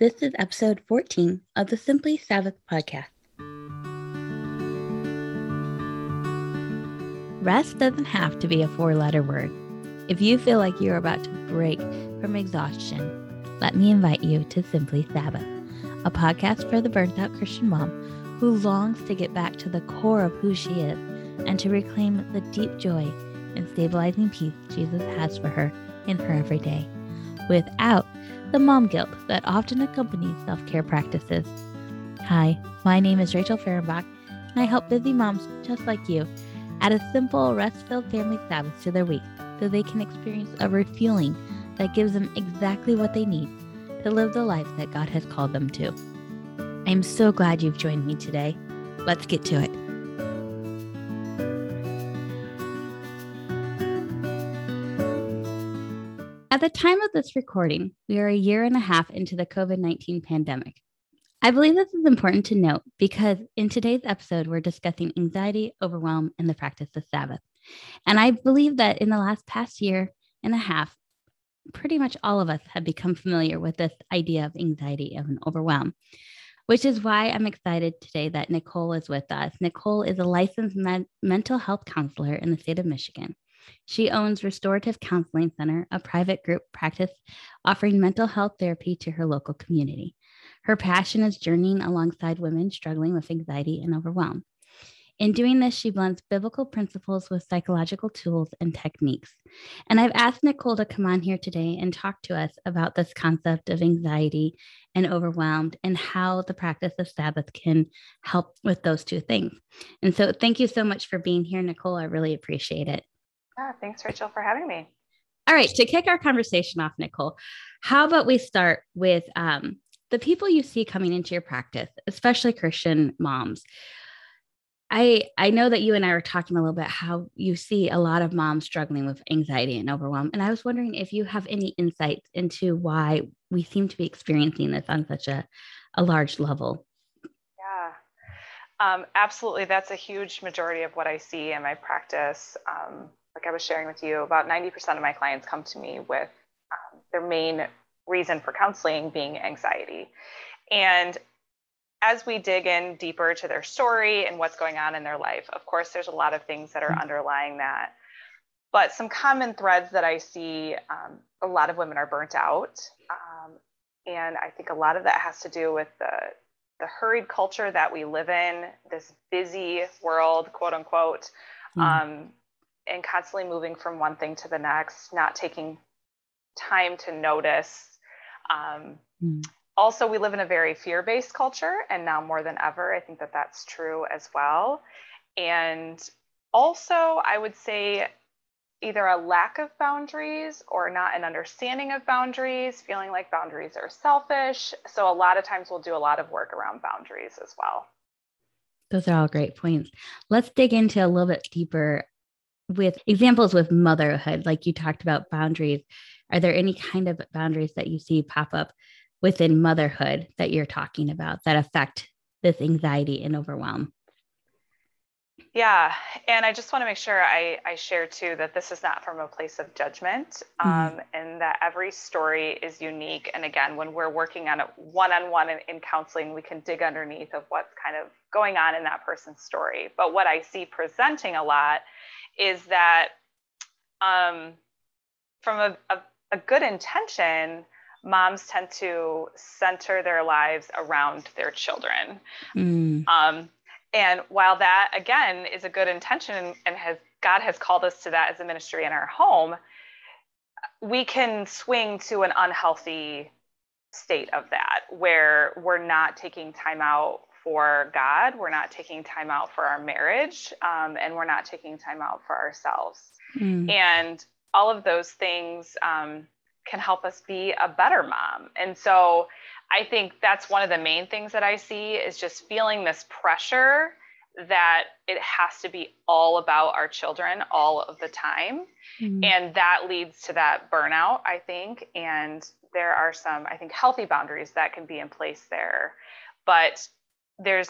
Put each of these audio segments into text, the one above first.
This is episode 14 of the Simply Sabbath podcast. Rest doesn't have to be a four letter word. If you feel like you're about to break from exhaustion, let me invite you to Simply Sabbath, a podcast for the burnt out Christian mom who longs to get back to the core of who she is and to reclaim the deep joy and stabilizing peace Jesus has for her in her everyday without the mom guilt that often accompanies self care practices. Hi, my name is Rachel Fahrenbach, and I help busy moms just like you add a simple, rest filled family Sabbath to their week so they can experience a refueling that gives them exactly what they need to live the life that God has called them to. I am so glad you've joined me today. Let's get to it. At the time of this recording, we are a year and a half into the COVID 19 pandemic. I believe this is important to note because in today's episode, we're discussing anxiety, overwhelm, and the practice of Sabbath. And I believe that in the last past year and a half, pretty much all of us have become familiar with this idea of anxiety and overwhelm, which is why I'm excited today that Nicole is with us. Nicole is a licensed mental health counselor in the state of Michigan. She owns Restorative Counseling Center, a private group practice offering mental health therapy to her local community. Her passion is journeying alongside women struggling with anxiety and overwhelm. In doing this, she blends biblical principles with psychological tools and techniques. And I've asked Nicole to come on here today and talk to us about this concept of anxiety and overwhelmed and how the practice of Sabbath can help with those two things. And so, thank you so much for being here, Nicole. I really appreciate it. Yeah, thanks, Rachel, for having me. All right, to kick our conversation off, Nicole, how about we start with um, the people you see coming into your practice, especially Christian moms. I I know that you and I were talking a little bit how you see a lot of moms struggling with anxiety and overwhelm, and I was wondering if you have any insights into why we seem to be experiencing this on such a a large level. Yeah, um, absolutely. That's a huge majority of what I see in my practice. Um, like I was sharing with you, about 90% of my clients come to me with um, their main reason for counseling being anxiety. And as we dig in deeper to their story and what's going on in their life, of course, there's a lot of things that are mm-hmm. underlying that. But some common threads that I see um, a lot of women are burnt out. Um, and I think a lot of that has to do with the, the hurried culture that we live in, this busy world, quote unquote. Mm-hmm. Um, and constantly moving from one thing to the next, not taking time to notice. Um, mm. Also, we live in a very fear based culture, and now more than ever, I think that that's true as well. And also, I would say either a lack of boundaries or not an understanding of boundaries, feeling like boundaries are selfish. So, a lot of times, we'll do a lot of work around boundaries as well. Those are all great points. Let's dig into a little bit deeper with examples with motherhood, like you talked about boundaries, are there any kind of boundaries that you see pop up within motherhood that you're talking about that affect this anxiety and overwhelm? Yeah, and I just want to make sure I, I share too that this is not from a place of judgment mm-hmm. um, mm-hmm. and that every story is unique. And again, when we're working on it one on one in counseling, we can dig underneath of what's kind of going on in that person's story. But what I see presenting a lot is that um, from a, a, a good intention, moms tend to center their lives around their children. Mm. Um, and while that again is a good intention and has God has called us to that as a ministry in our home, we can swing to an unhealthy state of that where we're not taking time out for God, we're not taking time out for our marriage, um, and we're not taking time out for ourselves. Mm. And all of those things um, can help us be a better mom. And so I think that's one of the main things that I see is just feeling this pressure that it has to be all about our children all of the time. Mm. And that leads to that burnout, I think. And there are some, I think, healthy boundaries that can be in place there. But there's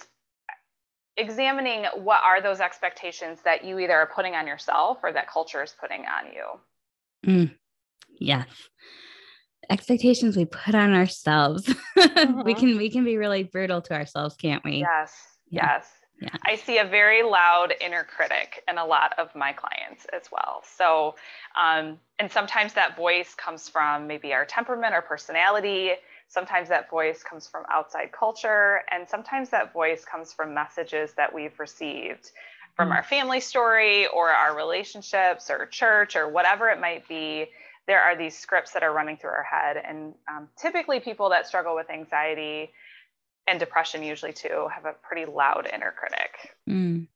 examining what are those expectations that you either are putting on yourself or that culture is putting on you. Mm, yes. expectations we put on ourselves. Mm-hmm. we can we can be really brutal to ourselves, can't we? Yes. Yeah. Yes. Yeah. I see a very loud inner critic in a lot of my clients as well. So, um, and sometimes that voice comes from maybe our temperament or personality. Sometimes that voice comes from outside culture. And sometimes that voice comes from messages that we've received from mm. our family story or our relationships or church or whatever it might be. There are these scripts that are running through our head. And um, typically, people that struggle with anxiety and depression usually too have a pretty loud inner critic. Mm.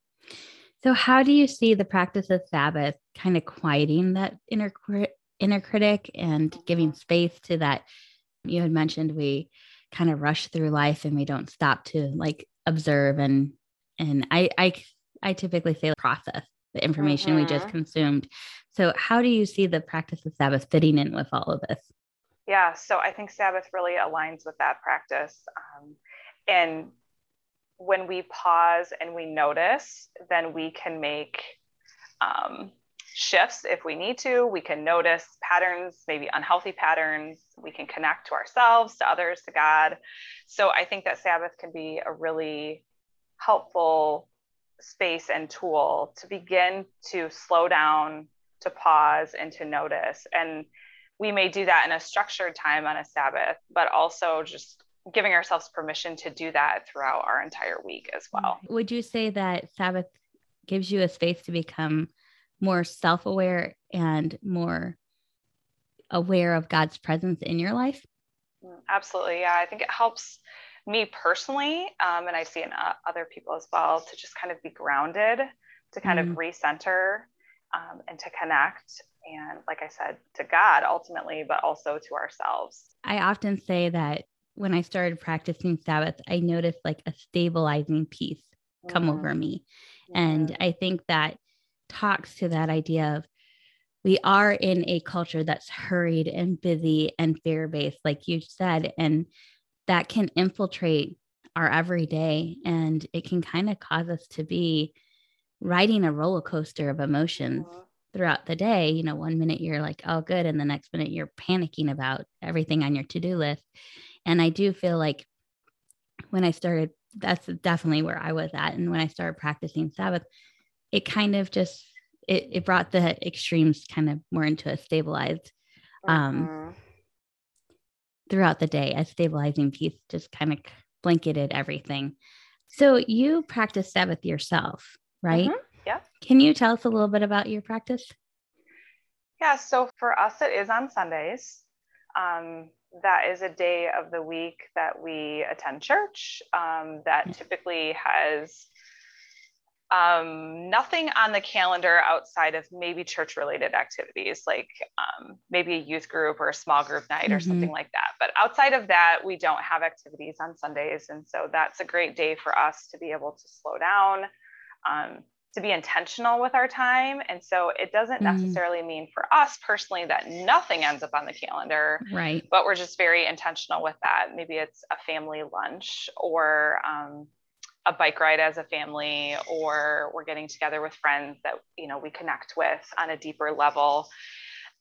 So how do you see the practice of Sabbath kind of quieting that inner inner critic and giving mm-hmm. space to that? You had mentioned we kind of rush through life and we don't stop to like observe and and I I I typically say process the information mm-hmm. we just mm-hmm. consumed. So how do you see the practice of Sabbath fitting in with all of this? Yeah, so I think Sabbath really aligns with that practice. Um, and when we pause and we notice, then we can make um, shifts if we need to. We can notice patterns, maybe unhealthy patterns. We can connect to ourselves, to others, to God. So I think that Sabbath can be a really helpful space and tool to begin to slow down, to pause, and to notice. And we may do that in a structured time on a Sabbath, but also just giving ourselves permission to do that throughout our entire week as well. Would you say that Sabbath gives you a space to become more self aware and more aware of God's presence in your life? Mm, absolutely. Yeah. I think it helps me personally, um, and I see in uh, other people as well, to just kind of be grounded, to kind mm. of recenter um, and to connect. And like I said, to God ultimately, but also to ourselves. I often say that when I started practicing Sabbath, I noticed like a stabilizing peace come mm-hmm. over me. Mm-hmm. And I think that talks to that idea of we are in a culture that's hurried and busy and fear based, like you said, and that can infiltrate our everyday and it can kind of cause us to be riding a roller coaster of emotions. Mm-hmm throughout the day. You know, one minute you're like, oh, good. And the next minute you're panicking about everything on your to do list. And I do feel like when I started, that's definitely where I was at. And when I started practicing Sabbath, it kind of just it, it brought the extremes kind of more into a stabilized um uh-huh. throughout the day, a stabilizing peace just kind of blanketed everything. So you practice Sabbath yourself, right? Mm-hmm. Yeah. Can you tell us a little bit about your practice? Yeah, so for us, it is on Sundays. Um, that is a day of the week that we attend church um, that typically has um, nothing on the calendar outside of maybe church related activities like um, maybe a youth group or a small group night mm-hmm. or something like that. But outside of that, we don't have activities on Sundays. And so that's a great day for us to be able to slow down, um, to be intentional with our time. And so it doesn't mm. necessarily mean for us personally that nothing ends up on the calendar. Right. But we're just very intentional with that. Maybe it's a family lunch or um, a bike ride as a family, or we're getting together with friends that, you know, we connect with on a deeper level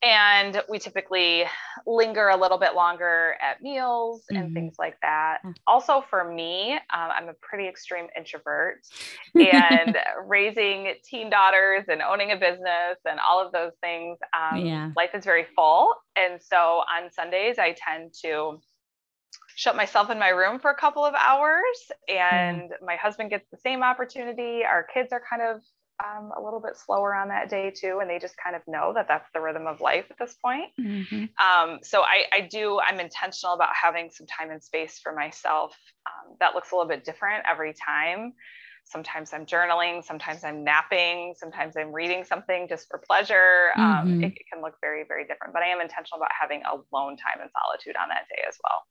and we typically linger a little bit longer at meals and mm-hmm. things like that mm. also for me um, i'm a pretty extreme introvert and raising teen daughters and owning a business and all of those things um, yeah. life is very full and so on sundays i tend to shut myself in my room for a couple of hours and mm. my husband gets the same opportunity our kids are kind of um, a little bit slower on that day too and they just kind of know that that's the rhythm of life at this point mm-hmm. um, so I, I, do i'm intentional about having some time and space for myself um, that looks a little bit different every time sometimes i'm journaling sometimes i'm napping sometimes i'm reading something just for pleasure um, mm-hmm. it, it can look very very different but i am intentional about having alone time and solitude on that day as well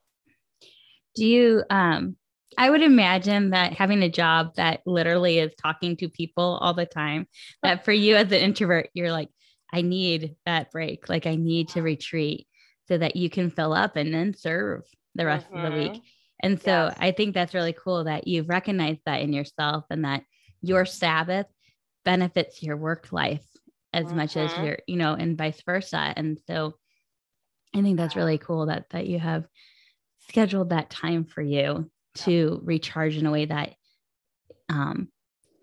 do you um I would imagine that having a job that literally is talking to people all the time, that for you as an introvert, you're like, I need that break. Like, I need to retreat so that you can fill up and then serve the rest mm-hmm. of the week. Mm-hmm. And so yes. I think that's really cool that you've recognized that in yourself and that your Sabbath benefits your work life as mm-hmm. much as mm-hmm. your, you know, and vice versa. And so I think that's really cool that that you have scheduled that time for you to recharge in a way that um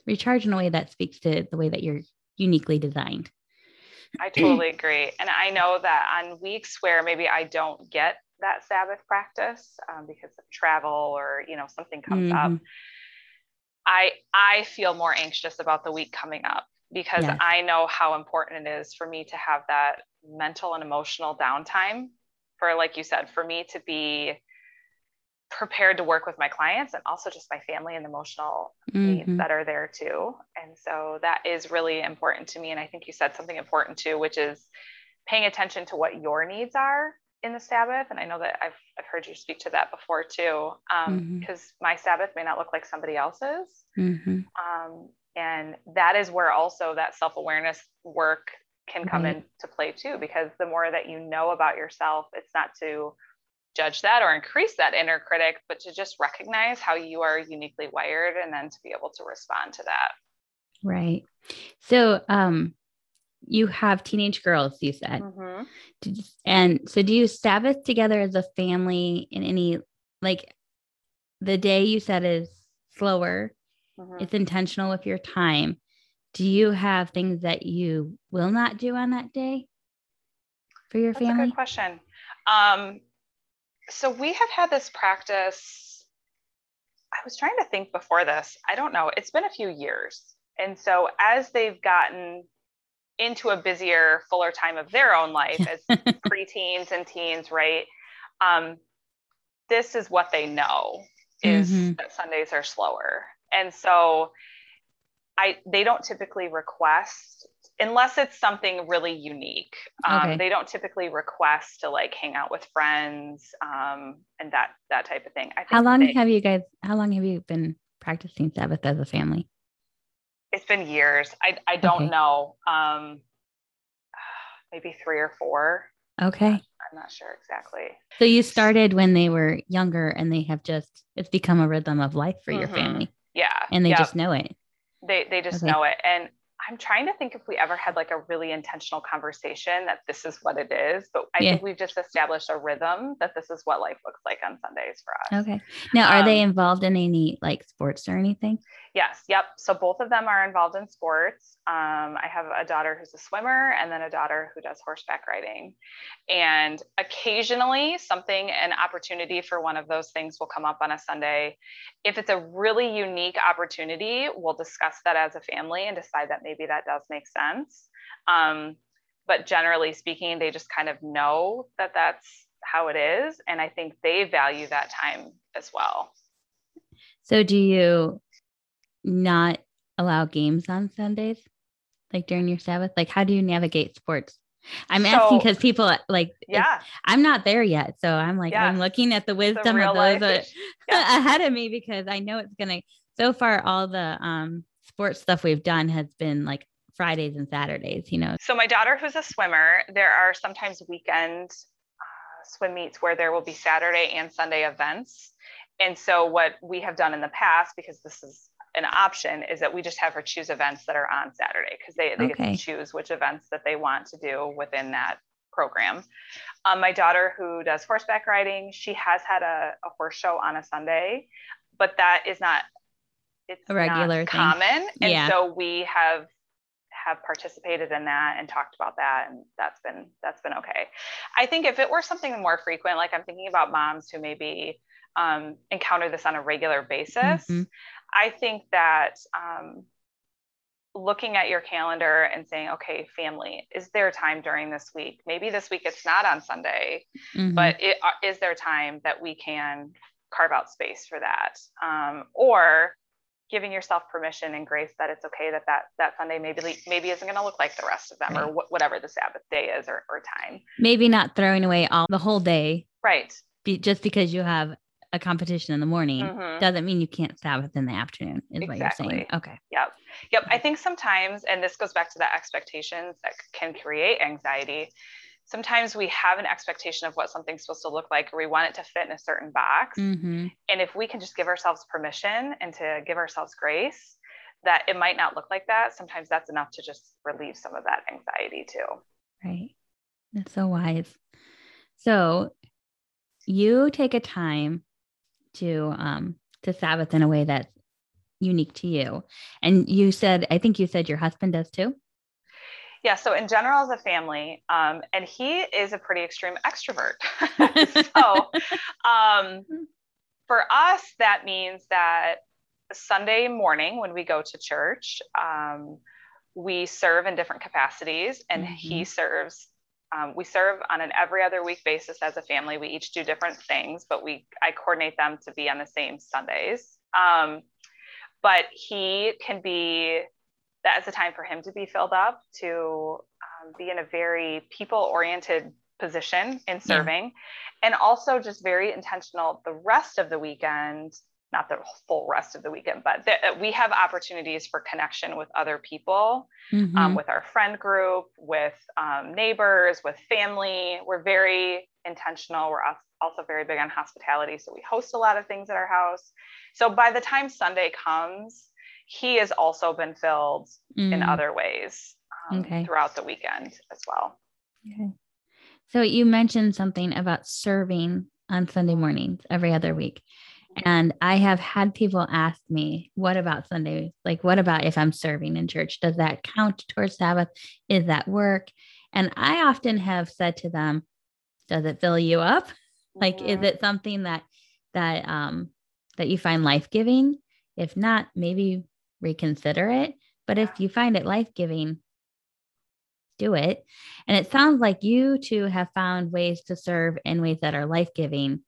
recharge in a way that speaks to the way that you're uniquely designed. I totally agree. And I know that on weeks where maybe I don't get that Sabbath practice um, because of travel or, you know, something comes mm-hmm. up, I, I feel more anxious about the week coming up because yes. I know how important it is for me to have that mental and emotional downtime for, like you said, for me to be prepared to work with my clients and also just my family and emotional mm-hmm. needs that are there too. And so that is really important to me. And I think you said something important too, which is paying attention to what your needs are in the Sabbath. And I know that I've, I've heard you speak to that before too, because um, mm-hmm. my Sabbath may not look like somebody else's. Mm-hmm. Um, and that is where also that self awareness work can come into play too, because the more that you know about yourself, it's not to judge that or increase that inner critic, but to just recognize how you are uniquely wired and then to be able to respond to that. Right. So, um, you have teenage girls, you said. Mm-hmm. And so, do you Sabbath together as a family in any, like, the day you said is slower, mm-hmm. it's intentional with your time. Do you have things that you will not do on that day for your That's family? a good question. Um, so we have had this practice. I was trying to think before this. I don't know. It's been a few years. And so as they've gotten into a busier, fuller time of their own life as preteens and teens, right? Um, this is what they know is mm-hmm. that Sundays are slower. And so I they don't typically request unless it's something really unique. Um, okay. They don't typically request to like hang out with friends um, and that that type of thing. I think how long they, have you guys? How long have you been practicing Sabbath as a family? It's been years. I I don't okay. know. Um, maybe three or four. Okay. I'm not sure exactly. So you started when they were younger, and they have just it's become a rhythm of life for mm-hmm. your family. Yeah. And they yep. just know it. They they just okay. know it. And I'm trying to think if we ever had like a really intentional conversation that this is what it is, but I yeah. think we've just established a rhythm that this is what life looks like on Sundays for us. Okay. Now, are um, they involved in any like sports or anything? Yes. Yep. So both of them are involved in sports. Um, I have a daughter who's a swimmer and then a daughter who does horseback riding. And occasionally something, an opportunity for one of those things will come up on a Sunday. If it's a really unique opportunity, we'll discuss that as a family and decide that maybe that does make sense. Um, but generally speaking, they just kind of know that that's how it is. And I think they value that time as well. So do you not allow games on Sundays, like during your Sabbath? Like, how do you navigate sports? I'm so, asking because people like, yeah, I'm not there yet. So I'm like, I'm looking at the wisdom of those uh, yeah. ahead of me because I know it's going to, so far, all the um, sports stuff we've done has been like Fridays and Saturdays, you know. So my daughter, who's a swimmer, there are sometimes weekend uh, swim meets where there will be Saturday and Sunday events. And so what we have done in the past, because this is an option is that we just have her choose events that are on Saturday because they, they okay. get to choose which events that they want to do within that program. Um, my daughter, who does horseback riding, she has had a, a, horse show on a Sunday, but that is not it's a regular not common, and yeah. so we have have participated in that and talked about that and that's been that's been okay i think if it were something more frequent like i'm thinking about moms who maybe um, encounter this on a regular basis mm-hmm. I think that um, looking at your calendar and saying, okay, family, is there time during this week? Maybe this week it's not on Sunday, mm-hmm. but it, uh, is there time that we can carve out space for that? Um, or giving yourself permission and grace that it's okay that that, that Sunday maybe maybe isn't going to look like the rest of them right. or wh- whatever the Sabbath day is or, or time. Maybe not throwing away all the whole day. Right. Be, just because you have a competition in the morning mm-hmm. doesn't mean you can't Sabbath in the afternoon, is exactly. what you're saying. Okay. Yep. Yep. I think sometimes, and this goes back to the expectations that can create anxiety. Sometimes we have an expectation of what something's supposed to look like, or we want it to fit in a certain box. Mm-hmm. And if we can just give ourselves permission and to give ourselves grace, that it might not look like that, sometimes that's enough to just relieve some of that anxiety too. Right. That's so wise. So you take a time to um to Sabbath in a way that's unique to you. And you said, I think you said your husband does too. Yeah, so in general, as a family, um, and he is a pretty extreme extrovert. so um, for us, that means that Sunday morning when we go to church, um, we serve in different capacities, and mm-hmm. he serves. Um, we serve on an every other week basis as a family. We each do different things, but we I coordinate them to be on the same Sundays. Um, but he can be that is a time for him to be filled up to um, be in a very people oriented position in serving. Yeah. and also just very intentional the rest of the weekend not the full rest of the weekend but th- we have opportunities for connection with other people mm-hmm. um, with our friend group with um, neighbors with family. We're very intentional. We're also very big on hospitality. So we host a lot of things at our house. So by the time sunday comes he has also been filled mm. in other ways um, okay. throughout the weekend as well. Okay. So you mentioned something about serving on Sunday mornings every other week. And I have had people ask me, what about Sunday? Like, what about if I'm serving in church? Does that count towards Sabbath? Is that work? And I often have said to them, does it fill you up? Like, is mm-hmm. it something that, that, um, that you find life giving? If not, maybe reconsider it. But if you find it life giving, do it. And it sounds like you two have found ways to serve in ways that are life giving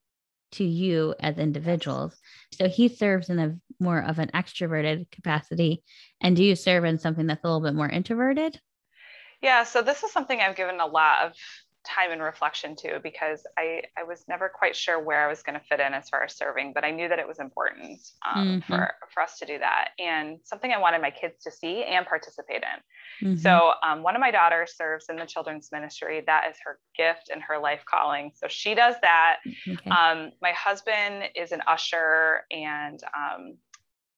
to you as individuals. So he serves in a more of an extroverted capacity. And do you serve in something that's a little bit more introverted? Yeah, so this is something I've given a lot of time and reflection too because I, I was never quite sure where I was going to fit in as far as serving, but I knew that it was important um, mm-hmm. for, for us to do that and something I wanted my kids to see and participate in. Mm-hmm. So um, one of my daughters serves in the children's ministry. That is her gift and her life calling. So she does that. Okay. Um, my husband is an usher and um,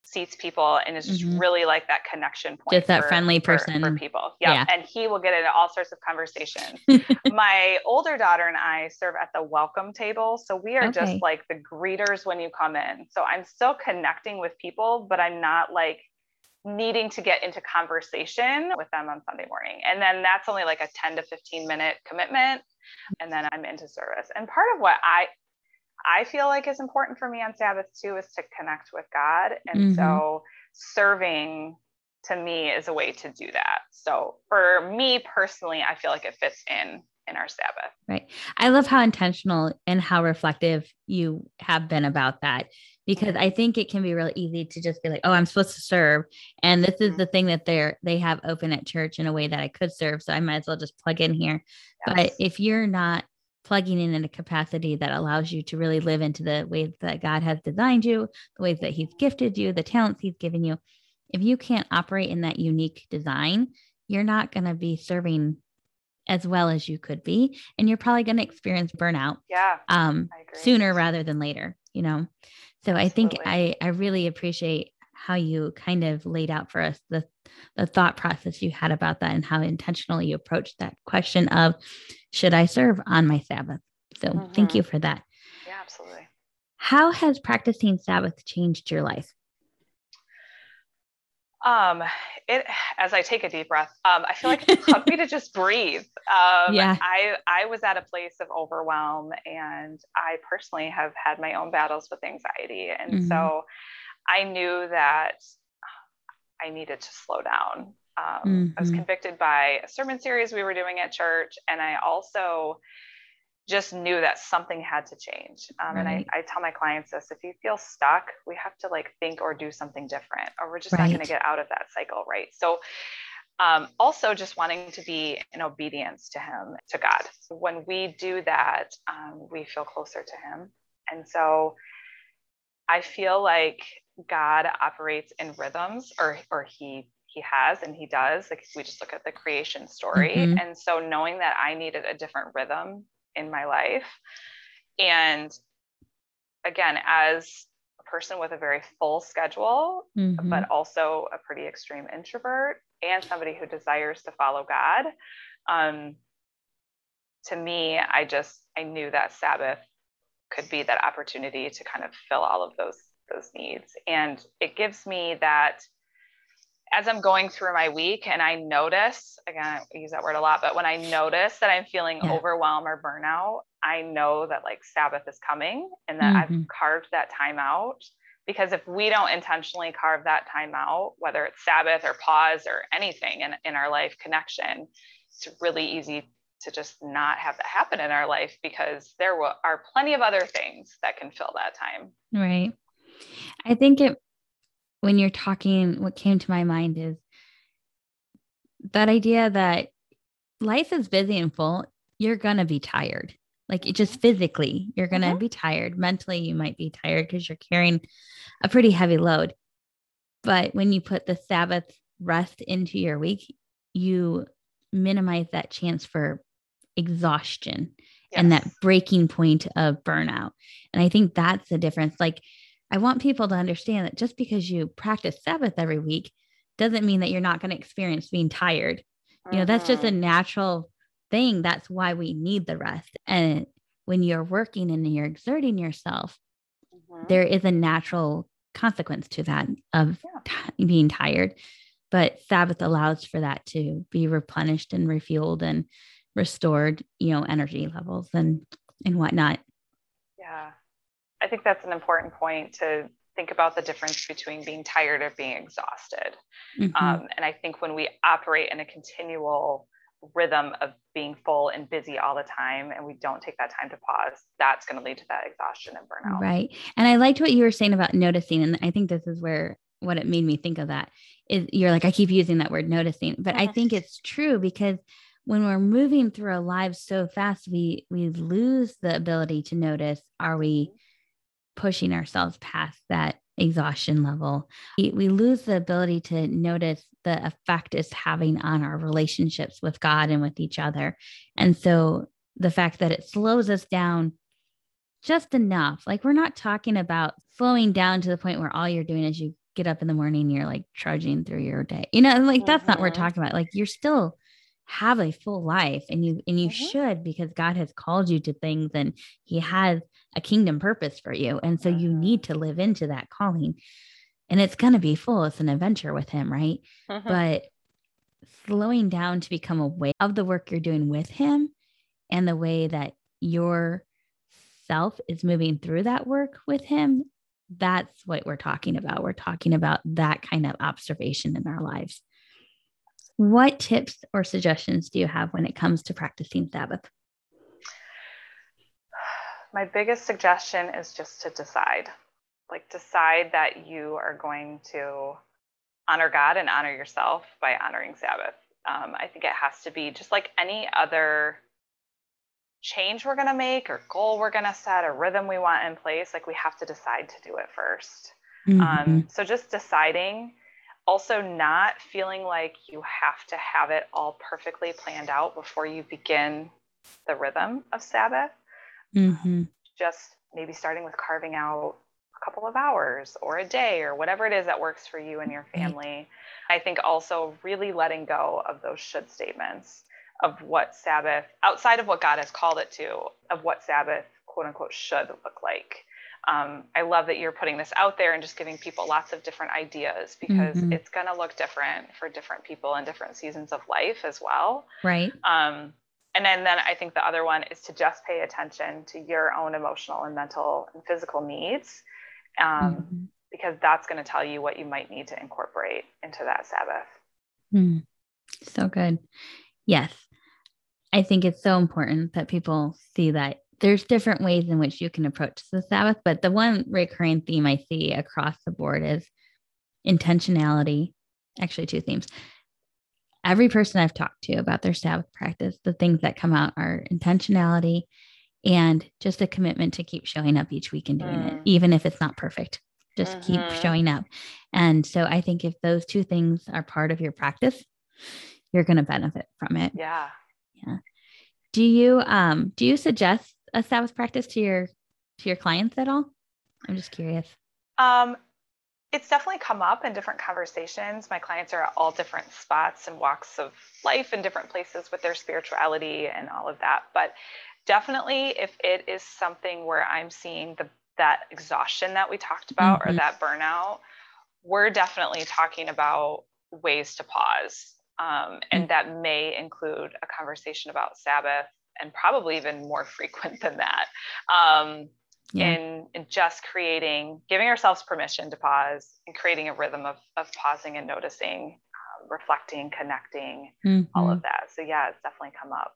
seats people and is just mm-hmm. really like that connection point. Just that for, friendly person for, for people. Yeah. yeah. And he will get into all sorts of conversations. My older daughter and I serve at the welcome table. So we are okay. just like the greeters when you come in. So I'm still connecting with people, but I'm not like needing to get into conversation with them on Sunday morning. And then that's only like a 10 to 15 minute commitment. And then I'm into service. And part of what I I feel like is important for me on Sabbath too is to connect with God. And mm-hmm. so serving to me is a way to do that. So for me personally, I feel like it fits in in our Sabbath. Right. I love how intentional and how reflective you have been about that because I think it can be really easy to just be like, oh, I'm supposed to serve. And this is mm-hmm. the thing that they're they have open at church in a way that I could serve. So I might as well just plug in here. Yes. But if you're not plugging in in a capacity that allows you to really live into the ways that God has designed you, the ways that He's gifted you, the talents He's given you. If you can't operate in that unique design, you're not going to be serving as well as you could be. And you're probably going to experience burnout yeah, um, sooner rather than later, you know? So Absolutely. I think I, I really appreciate how you kind of laid out for us the, the thought process you had about that and how intentionally you approached that question of should I serve on my Sabbath? So mm-hmm. thank you for that. Yeah, absolutely. How has practicing Sabbath changed your life? Um, it as I take a deep breath, um, I feel like it helped me to just breathe. Um, yeah. I I was at a place of overwhelm, and I personally have had my own battles with anxiety, and mm-hmm. so I knew that I needed to slow down. Um, mm-hmm. I was mm-hmm. convicted by a sermon series we were doing at church, and I also just knew that something had to change. Um, right. And I, I, tell my clients this if you feel stuck, we have to like think or do something different, or we're just right. not going to get out of that cycle. Right. So, um, also just wanting to be in obedience to Him, to God. When we do that, um, we feel closer to Him. And so I feel like God operates in rhythms or or he he has and he does like we just look at the creation story mm-hmm. and so knowing that I needed a different rhythm in my life and again as a person with a very full schedule mm-hmm. but also a pretty extreme introvert and somebody who desires to follow God um, to me, I just I knew that Sabbath could be that opportunity to kind of fill all of those those needs. And it gives me that as I'm going through my week and I notice, again, I use that word a lot, but when I notice that I'm feeling yeah. overwhelmed or burnout, I know that like Sabbath is coming and that mm-hmm. I've carved that time out. Because if we don't intentionally carve that time out, whether it's Sabbath or pause or anything in, in our life connection, it's really easy to just not have that happen in our life because there are plenty of other things that can fill that time. Right. I think it, when you're talking, what came to my mind is that idea that life is busy and full, you're going to be tired. Like it just physically, you're going to mm-hmm. be tired. Mentally, you might be tired because you're carrying a pretty heavy load. But when you put the Sabbath rest into your week, you minimize that chance for exhaustion yes. and that breaking point of burnout. And I think that's the difference. Like, I want people to understand that just because you practice Sabbath every week doesn't mean that you're not going to experience being tired. You know, that's just a mm-hmm. natural thing. That's why we need the rest. And when you're working and you're exerting yourself, mm-hmm. there is a natural consequence to that of yeah. t- being tired. But Sabbath allows for that to be replenished and refueled and restored, you know, energy levels and and whatnot. Yeah. I think that's an important point to think about the difference between being tired or being exhausted. Mm-hmm. Um, and I think when we operate in a continual rhythm of being full and busy all the time and we don't take that time to pause, that's going to lead to that exhaustion and burnout. Right. And I liked what you were saying about noticing. And I think this is where what it made me think of that is you're like, I keep using that word noticing, but I think it's true because when we're moving through our lives so fast, we we lose the ability to notice are we pushing ourselves past that exhaustion level? We, we lose the ability to notice the effect it's having on our relationships with God and with each other. And so the fact that it slows us down just enough, like we're not talking about slowing down to the point where all you're doing is you get up in the morning, you're like trudging through your day. You know, like that's mm-hmm. not what we're mm-hmm. talking about. Like you're still have a full life and you and you mm-hmm. should because God has called you to things and he has a kingdom purpose for you and so you mm-hmm. need to live into that calling and it's going to be full it's an adventure with him right mm-hmm. but slowing down to become aware of the work you're doing with him and the way that your self is moving through that work with him that's what we're talking about we're talking about that kind of observation in our lives what tips or suggestions do you have when it comes to practicing Sabbath? My biggest suggestion is just to decide. Like, decide that you are going to honor God and honor yourself by honoring Sabbath. Um, I think it has to be just like any other change we're going to make or goal we're going to set or rhythm we want in place. Like, we have to decide to do it 1st mm-hmm. um, so, just deciding also not feeling like you have to have it all perfectly planned out before you begin the rhythm of Sabbath. Mm-hmm. Just maybe starting with carving out a couple of hours or a day or whatever it is that works for you and your family. I think also really letting go of those should statements of what Sabbath, outside of what God has called it to, of what Sabbath, quote unquote, should look like um, I love that you're putting this out there and just giving people lots of different ideas because mm-hmm. it's going to look different for different people in different seasons of life as well. Right. Um, and then, then I think the other one is to just pay attention to your own emotional and mental and physical needs um, mm-hmm. because that's going to tell you what you might need to incorporate into that Sabbath. Mm. So good. Yes. I think it's so important that people see that there's different ways in which you can approach the Sabbath, but the one recurring theme I see across the board is intentionality. Actually, two themes. Every person I've talked to about their Sabbath practice, the things that come out are intentionality and just a commitment to keep showing up each week and doing mm. it, even if it's not perfect. Just mm-hmm. keep showing up. And so I think if those two things are part of your practice, you're going to benefit from it. Yeah. Yeah. Do you um do you suggest a Sabbath practice to your to your clients at all? I'm just curious. Um, it's definitely come up in different conversations. My clients are at all different spots and walks of life in different places with their spirituality and all of that. But definitely, if it is something where I'm seeing the that exhaustion that we talked about mm-hmm. or that burnout, we're definitely talking about ways to pause. Um, and mm-hmm. that may include a conversation about Sabbath and probably even more frequent than that. Um, yeah. in, in just creating, giving ourselves permission to pause and creating a rhythm of, of pausing and noticing, um, reflecting, connecting, mm-hmm. all of that. So, yeah, it's definitely come up.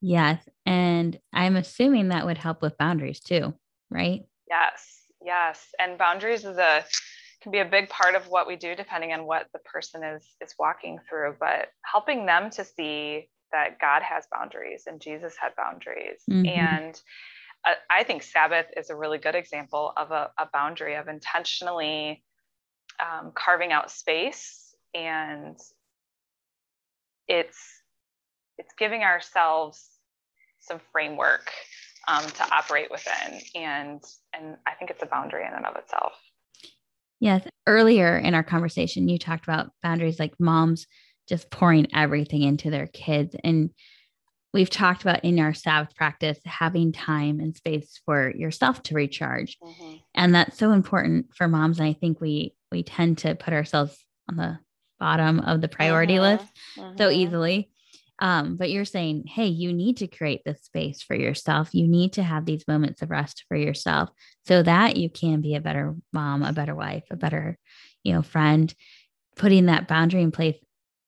Yes. And I'm assuming that would help with boundaries too, right? Yes. Yes. And boundaries is a, can be a big part of what we do depending on what the person is is walking through but helping them to see that god has boundaries and jesus had boundaries. Mm-hmm. and I think Sabbath is a really good example of a, a boundary of intentionally um, carving out space and it's it's giving ourselves some framework um, to operate within. And and i think it's a boundary in and of itself. Yes earlier in our conversation you talked about boundaries like moms just pouring everything into their kids and we've talked about in our Sabbath practice having time and space for yourself to recharge. Mm-hmm. And that's so important for moms. And I think we we tend to put ourselves on the bottom of the priority mm-hmm. list mm-hmm. so easily. Um, but you're saying, hey, you need to create this space for yourself. You need to have these moments of rest for yourself so that you can be a better mom, a better wife, a better, you know, friend. Putting that boundary in place,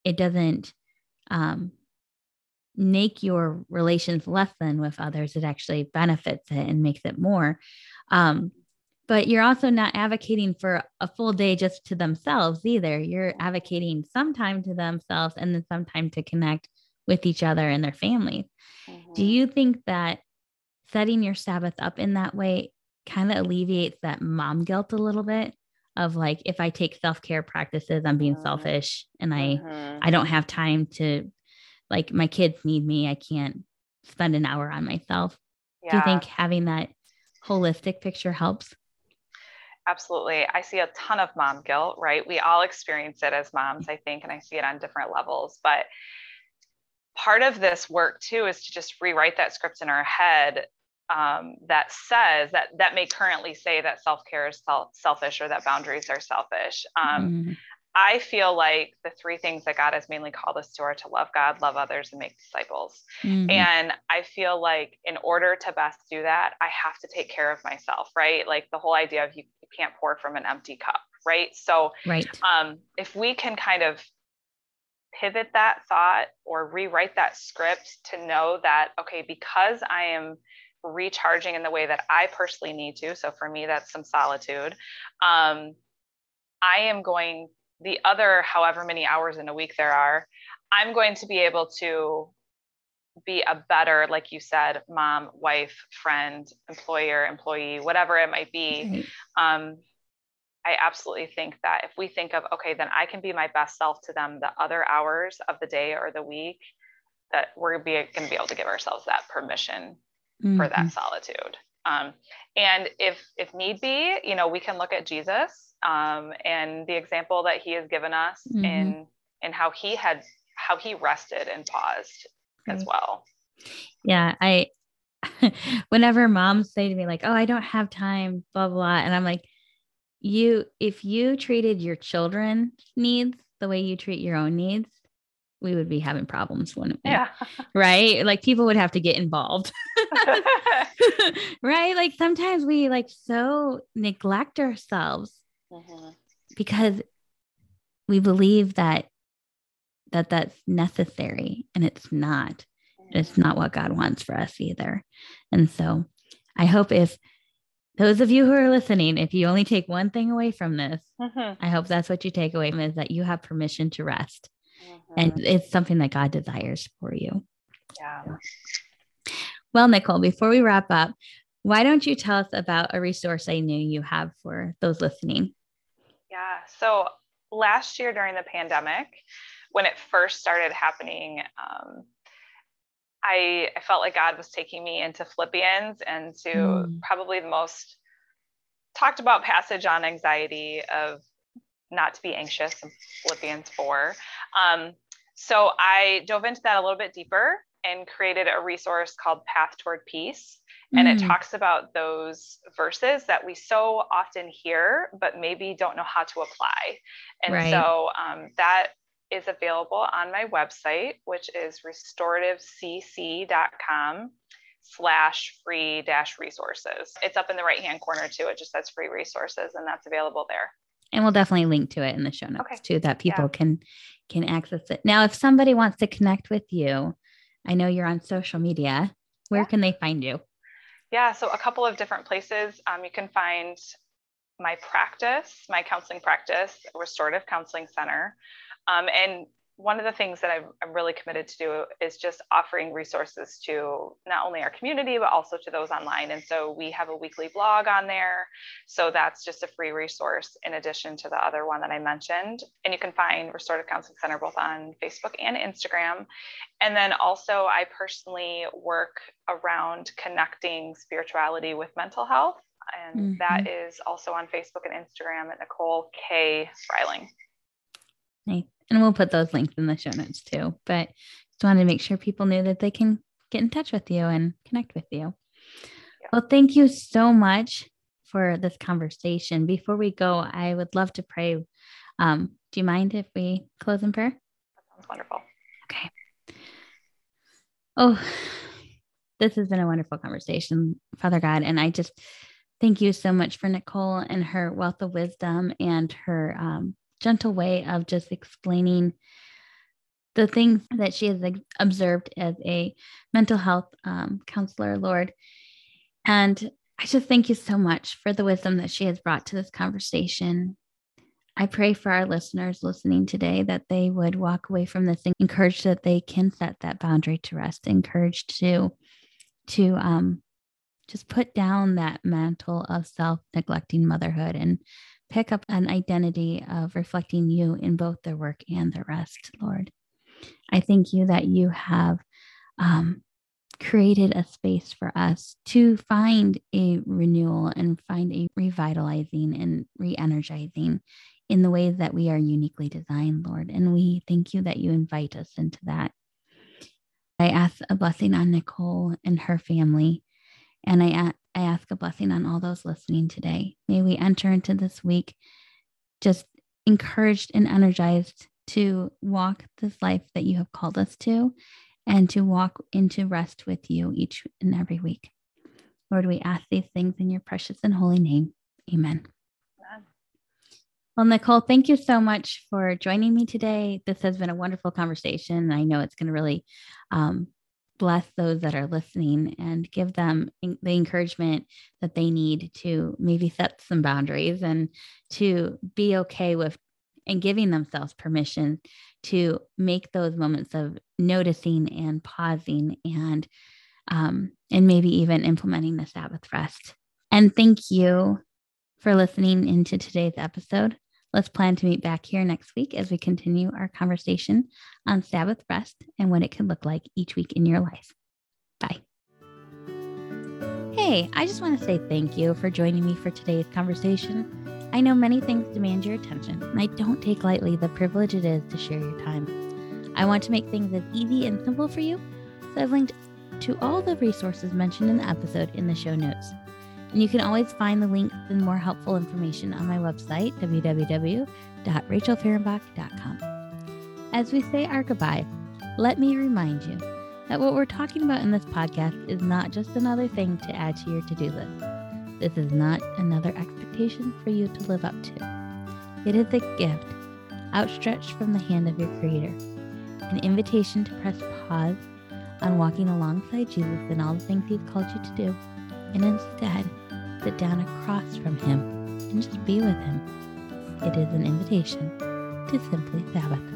it doesn't um, make your relations less than with others, it actually benefits it and makes it more. Um, but you're also not advocating for a full day just to themselves either. You're advocating some time to themselves and then some time to connect with each other and their families. Mm-hmm. Do you think that setting your Sabbath up in that way kind of alleviates that mom guilt a little bit? Of like, if I take self care practices, I'm being mm-hmm. selfish and I mm-hmm. I don't have time to like my kids need me. I can't spend an hour on myself. Yeah. Do you think having that holistic picture helps? Absolutely. I see a ton of mom guilt, right? We all experience it as moms, I think, and I see it on different levels. But part of this work too is to just rewrite that script in our head um, that says that that may currently say that self-care is self- selfish or that boundaries are selfish. Um, mm-hmm. I feel like the three things that God has mainly called us to are to love God, love others, and make disciples. Mm-hmm. And I feel like in order to best do that, I have to take care of myself, right? Like the whole idea of you, you can't pour from an empty cup, right? So, right. Um, if we can kind of pivot that thought or rewrite that script to know that, okay, because I am recharging in the way that I personally need to, so for me, that's some solitude. Um, I am going the other however many hours in a week there are, I'm going to be able to be a better, like you said, mom, wife, friend, employer, employee, whatever it might be. Um, I absolutely think that if we think of, okay, then I can be my best self to them the other hours of the day or the week, that we're going to be able to give ourselves that permission mm-hmm. for that mm-hmm. solitude. Um, and if if need be, you know, we can look at Jesus um, and the example that he has given us mm-hmm. in in how he had how he rested and paused as well. Yeah, I whenever moms say to me like, "Oh, I don't have time," blah blah, and I'm like, "You, if you treated your children needs the way you treat your own needs, we would be having problems, wouldn't we? Yeah. Right? Like people would have to get involved. right? Like sometimes we like so neglect ourselves mm-hmm. because we believe that that that's necessary and it's not mm-hmm. it's not what god wants for us either and so i hope if those of you who are listening if you only take one thing away from this mm-hmm. i hope that's what you take away from is that you have permission to rest and mm-hmm. it's something that god desires for you yeah well nicole before we wrap up why don't you tell us about a resource I knew you have for those listening? Yeah. So last year during the pandemic, when it first started happening, um, I, I, felt like God was taking me into Philippians and to mm. probably the most talked about passage on anxiety of not to be anxious in Philippians 4. Um, so I dove into that a little bit deeper and created a resource called Path Toward Peace. And mm. it talks about those verses that we so often hear, but maybe don't know how to apply. And right. so um, that is available on my website, which is restorativecc.com slash free dash resources. It's up in the right hand corner too. It just says free resources and that's available there. And we'll definitely link to it in the show notes okay. too, that people yeah. can can access it. Now, if somebody wants to connect with you, I know you're on social media. Where yeah. can they find you? Yeah, so a couple of different places. Um, you can find my practice, my counseling practice, Restorative Counseling Center. Um, and one of the things that I'm, I'm, really committed to do is just offering resources to not only our community, but also to those online. And so we have a weekly blog on there. So that's just a free resource in addition to the other one that I mentioned. And you can find Restorative Counseling Center both on Facebook and Instagram. And then also, I personally work around connecting spirituality with mental health. And mm-hmm. that is also on Facebook and Instagram at Nicole K. Fryling. Nice. And we'll put those links in the show notes too. But just wanted to make sure people knew that they can get in touch with you and connect with you. Yeah. Well, thank you so much for this conversation. Before we go, I would love to pray. Um, do you mind if we close in prayer? That sounds wonderful. Okay. Oh, this has been a wonderful conversation, Father God. And I just thank you so much for Nicole and her wealth of wisdom and her um, gentle way of just explaining the things that she has observed as a mental health um, counselor, Lord. And I just thank you so much for the wisdom that she has brought to this conversation. I pray for our listeners listening today that they would walk away from this encouraged that they can set that boundary to rest, encouraged to to um, just put down that mantle of self neglecting motherhood and pick up an identity of reflecting you in both their work and their rest, Lord. I thank you that you have um, created a space for us to find a renewal and find a revitalizing and re energizing in the ways that we are uniquely designed, Lord. And we thank you that you invite us into that. I ask a blessing on Nicole and her family. And I I ask a blessing on all those listening today. May we enter into this week just encouraged and energized to walk this life that you have called us to and to walk into rest with you each and every week. Lord, we ask these things in your precious and holy name. Amen. Well, Nicole, thank you so much for joining me today. This has been a wonderful conversation. I know it's going to really um, bless those that are listening and give them the encouragement that they need to maybe set some boundaries and to be okay with and giving themselves permission to make those moments of noticing and pausing and um, and maybe even implementing the Sabbath rest. And thank you for listening into today's episode. Let's plan to meet back here next week as we continue our conversation on Sabbath rest and what it can look like each week in your life. Bye. Hey, I just want to say thank you for joining me for today's conversation. I know many things demand your attention, and I don't take lightly the privilege it is to share your time. I want to make things as easy and simple for you, so I've linked to all the resources mentioned in the episode in the show notes. And you can always find the links and more helpful information on my website, www.rachelfahrenbach.com. As we say our goodbye, let me remind you that what we're talking about in this podcast is not just another thing to add to your to do list. This is not another expectation for you to live up to. It is a gift outstretched from the hand of your Creator, an invitation to press pause on walking alongside Jesus in all the things He's called you to do and instead sit down across from Him and just be with Him. It is an invitation to simply Sabbath.